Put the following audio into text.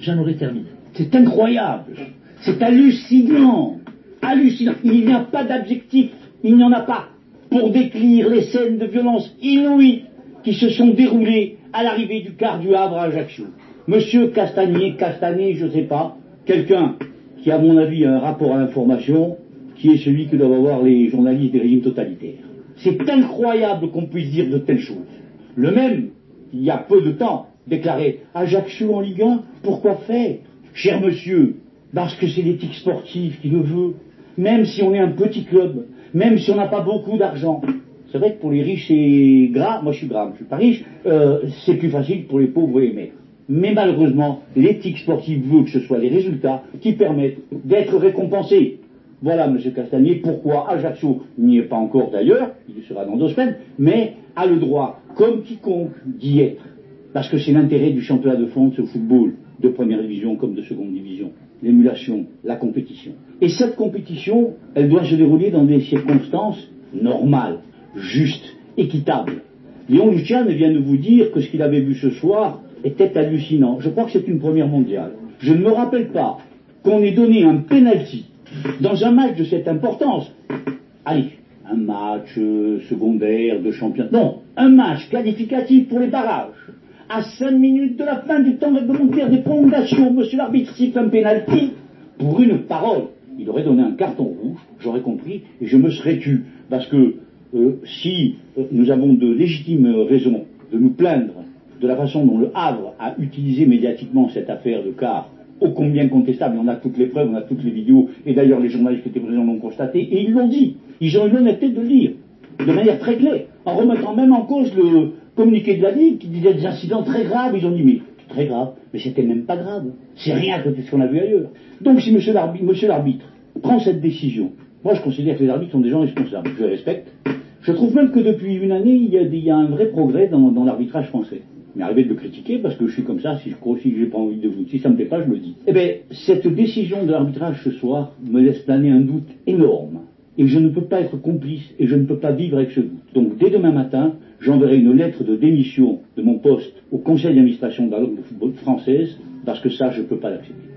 J'en aurais terminé. C'est incroyable. C'est hallucinant. Hallucinant. Il n'y a pas d'adjectif. Il n'y en a pas pour décrire les scènes de violence inouïes qui se sont déroulées à l'arrivée du quart du Havre à Ajaccio. Monsieur Castagnier, Castagné, je ne sais pas, quelqu'un qui, à mon avis, a un rapport à l'information, qui est celui que doivent avoir les journalistes des régimes totalitaires. C'est incroyable qu'on puisse dire de telles choses. Le même, il y a peu de temps, déclarait Ajaccio en Ligue 1, pourquoi faire? Cher monsieur, parce que c'est l'éthique sportive qui le veut. Même si on est un petit club, même si on n'a pas beaucoup d'argent. C'est vrai que pour les riches c'est gras, moi je suis gras, je suis pas riche, euh, c'est plus facile pour les pauvres et maigres. Mais malheureusement, l'éthique sportive veut que ce soit les résultats qui permettent d'être récompensés. Voilà, M. Castagnier, pourquoi Ajaccio n'y est pas encore d'ailleurs, il sera dans deux semaines, mais a le droit, comme quiconque, d'y être. Parce que c'est l'intérêt du championnat de France au football, de première division comme de seconde division. L'émulation, la compétition. Et cette compétition, elle doit se dérouler dans des circonstances normales, justes, équitables. Léon Luciane vient de vous dire que ce qu'il avait vu ce soir était hallucinant. Je crois que c'est une première mondiale. Je ne me rappelle pas qu'on ait donné un penalty dans un match de cette importance. Allez, un match euh, secondaire de championnat. Non, un match qualificatif pour les barrages. À cinq minutes de la fin du temps réglementaire des prolongations, monsieur l'arbitre siffle un pénalty pour une parole. Il aurait donné un carton rouge, j'aurais compris, et je me serais tu. Parce que euh, si euh, nous avons de légitimes raisons de nous plaindre de la façon dont le Havre a utilisé médiatiquement cette affaire de car, ô combien contestable, on a toutes les preuves, on a toutes les vidéos, et d'ailleurs les journalistes qui étaient présents l'ont constaté, et ils l'ont dit. Ils ont eu l'honnêteté de le dire, de manière très claire, en remettant même en cause le communiqué de la Ligue qui disait des incidents très graves. Ils ont dit, mais très grave, mais c'était même pas grave. C'est rien que ce qu'on a vu ailleurs. Donc si monsieur l'arbitre prend cette décision, moi je considère que les arbitres sont des gens responsables, je les respecte. Je trouve même que depuis une année, il y a, un vrai progrès dans l'arbitrage français m'est arrivé de le critiquer parce que je suis comme ça, si je crois que j'ai pas envie de vous, si ça me plaît pas, je le dis. Eh bien, cette décision de l'arbitrage ce soir me laisse planer un doute énorme. Et je ne peux pas être complice et je ne peux pas vivre avec ce doute. Donc, dès demain matin, j'enverrai une lettre de démission de mon poste au conseil d'administration de la football française parce que ça, je ne peux pas l'accepter.